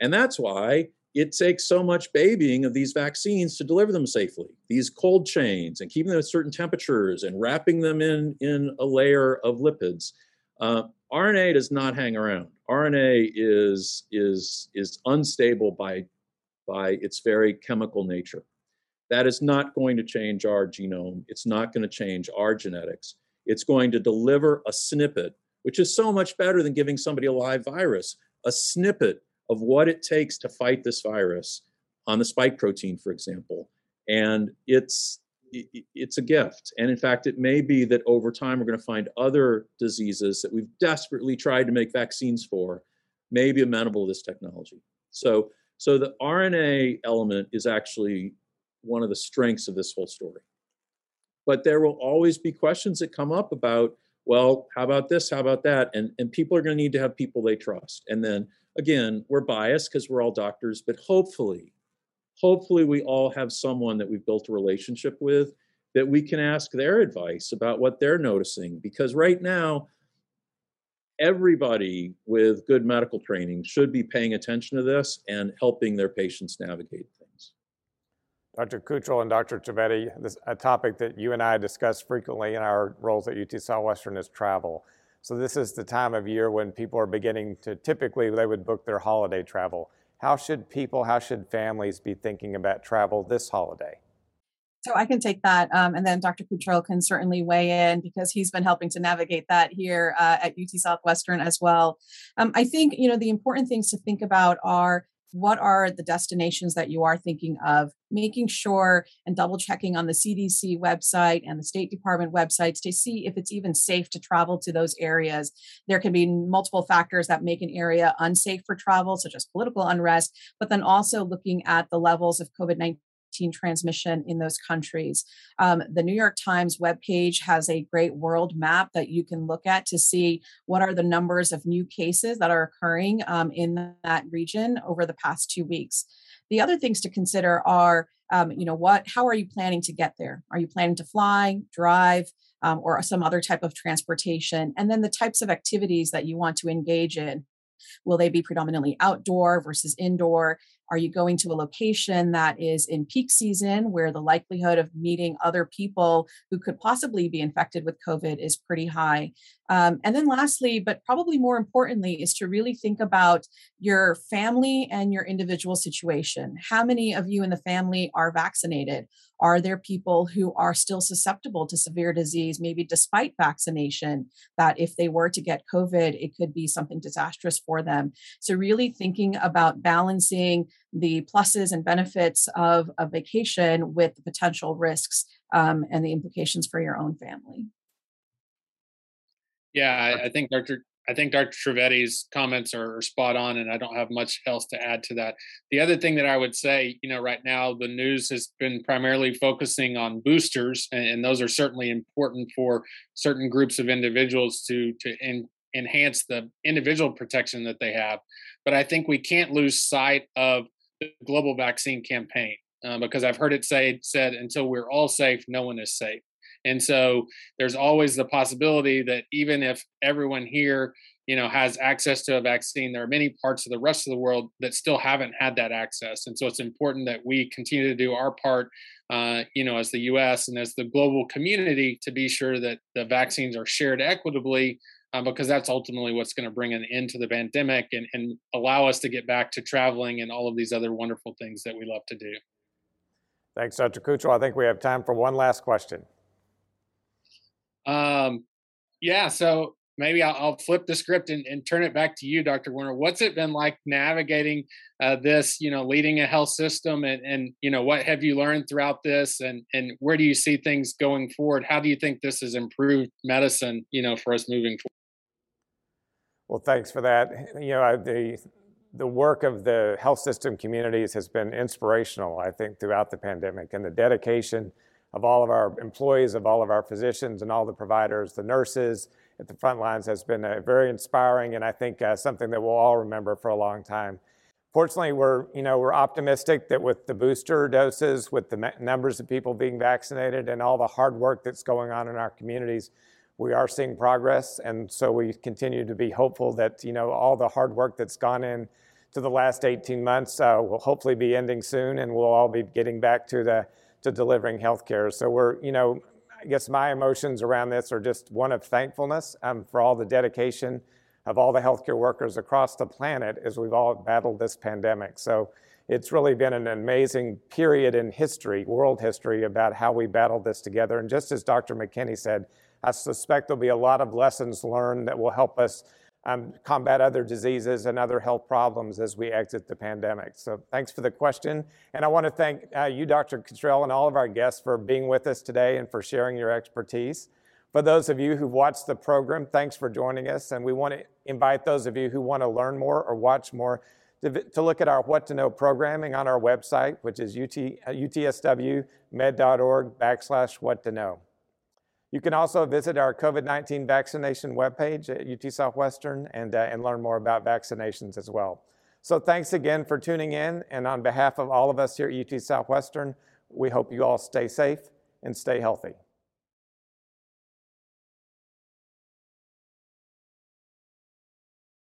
[SPEAKER 3] And that's why it takes so much babying of these vaccines to deliver them safely. These cold chains and keeping them at certain temperatures and wrapping them in, in a layer of lipids. Uh, RNA does not hang around. RNA is, is, is unstable by by its very chemical nature. That is not going to change our genome. It's not going to change our genetics. It's going to deliver a snippet, which is so much better than giving somebody a live virus, a snippet of what it takes to fight this virus on the spike protein, for example. And it's it's a gift. And in fact, it may be that over time we're going to find other diseases that we've desperately tried to make vaccines for may be amenable to this technology. So so the RNA element is actually one of the strengths of this whole story. But there will always be questions that come up about, well, how about this? How about that? And, and people are going to need to have people they trust. And then again, we're biased because we're all doctors, but hopefully, hopefully we all have someone that we've built a relationship with that we can ask their advice about what they're noticing. Because right now, everybody with good medical training should be paying attention to this and helping their patients navigate things.
[SPEAKER 1] Dr. Cutrell and Dr. Trivedi, this, a topic that you and I discuss frequently in our roles at UT Southwestern is travel. So this is the time of year when people are beginning to typically they would book their holiday travel. How should people, how should families be thinking about travel this holiday?
[SPEAKER 2] So I can take that, um, and then Dr. Cutrell can certainly weigh in because he's been helping to navigate that here uh, at UT Southwestern as well. Um, I think you know the important things to think about are what are the destinations that you are thinking of making sure and double checking on the cdc website and the state department websites to see if it's even safe to travel to those areas there can be multiple factors that make an area unsafe for travel such as political unrest but then also looking at the levels of covid-19 19 transmission in those countries. Um, the New York Times webpage has a great world map that you can look at to see what are the numbers of new cases that are occurring um, in that region over the past two weeks. The other things to consider are, um, you know, what, how are you planning to get there? Are you planning to fly, drive, um, or some other type of transportation? And then the types of activities that you want to engage in. Will they be predominantly outdoor versus indoor? Are you going to a location that is in peak season where the likelihood of meeting other people who could possibly be infected with COVID is pretty high? Um, and then, lastly, but probably more importantly, is to really think about your family and your individual situation. How many of you in the family are vaccinated? Are there people who are still susceptible to severe disease, maybe despite vaccination, that if they were to get COVID, it could be something disastrous for them? So, really thinking about balancing the pluses and benefits of a vacation with the potential risks um, and the implications for your own family.
[SPEAKER 5] Yeah, I, I think Dr. I think Dr. Trivedi's comments are, spot on, and I don't have much else to add to that. The other thing that I would say, you know, right now the news has been primarily focusing on boosters, and, those are certainly important for certain groups of individuals to to in, enhance the individual protection that they have. But I think we can't lose sight of the global vaccine campaign uh, because I've heard it say said until we're all safe, no one is safe. And so there's always the possibility that even if everyone here, you know, has access to a vaccine, there are many parts of the rest of the world that still haven't had that access. And so it's important that we continue to do our part, uh, you know, as the U.S. and as the global community to be sure that the vaccines are shared equitably. Um, because that's ultimately what's going to bring an end to the pandemic and, and allow us to get back to traveling and all of these other wonderful things that we love to do.
[SPEAKER 1] Thanks, Dr. Cutrell. I think we have time for one last question.
[SPEAKER 5] Um, yeah, so maybe I'll, I'll flip the script and, and, turn it back to you, Dr. Werner. What's it been like navigating uh, this, you know, leading a health system and, and, you know, what have you learned throughout this and, and where do you see things going forward? How do you think this has improved medicine, you know, for us moving forward?
[SPEAKER 1] Well, thanks for that. You know, the, the work of the health system communities has been inspirational, I think, throughout the pandemic and the dedication of all of our employees, of all of our physicians and all the providers, the nurses at the front lines has been uh, very inspiring and I think uh, something that we'll all remember for a long time. Fortunately, we're, you know, we're optimistic that with the booster doses, with the numbers of people being vaccinated and all the hard work that's going on in our communities, we are seeing progress. And so we continue to be hopeful that, you know, all the hard work that's gone in to the last 18 months uh, will hopefully be ending soon and we'll all be getting back to the to delivering healthcare. So we're, you know, I guess my emotions around this are just one of thankfulness um, for all the dedication of all the healthcare workers across the planet as we've all battled this pandemic. So it's really been an amazing period in history, world history, about how we battled this together. And just as Dr. McKinney said, I suspect there'll be a lot of lessons learned that will help us um, combat other diseases and other health problems as we exit the pandemic. So thanks for the question. And I want to thank uh, you, Dr. Cutrell, and all of our guests for being with us today and for sharing your expertise. For those of you who've watched the program, thanks for joining us. And we want to invite those of you who want to learn more or watch more to, to look at our What to Know programming on our website, which is UT, uh, utswmed.org backslash what to know. You can also visit our COVID 19 vaccination webpage at UT Southwestern and, uh, and learn more about vaccinations as well. So, thanks again for tuning in. And on behalf of all of us here at UT Southwestern, we hope you all stay safe and stay healthy.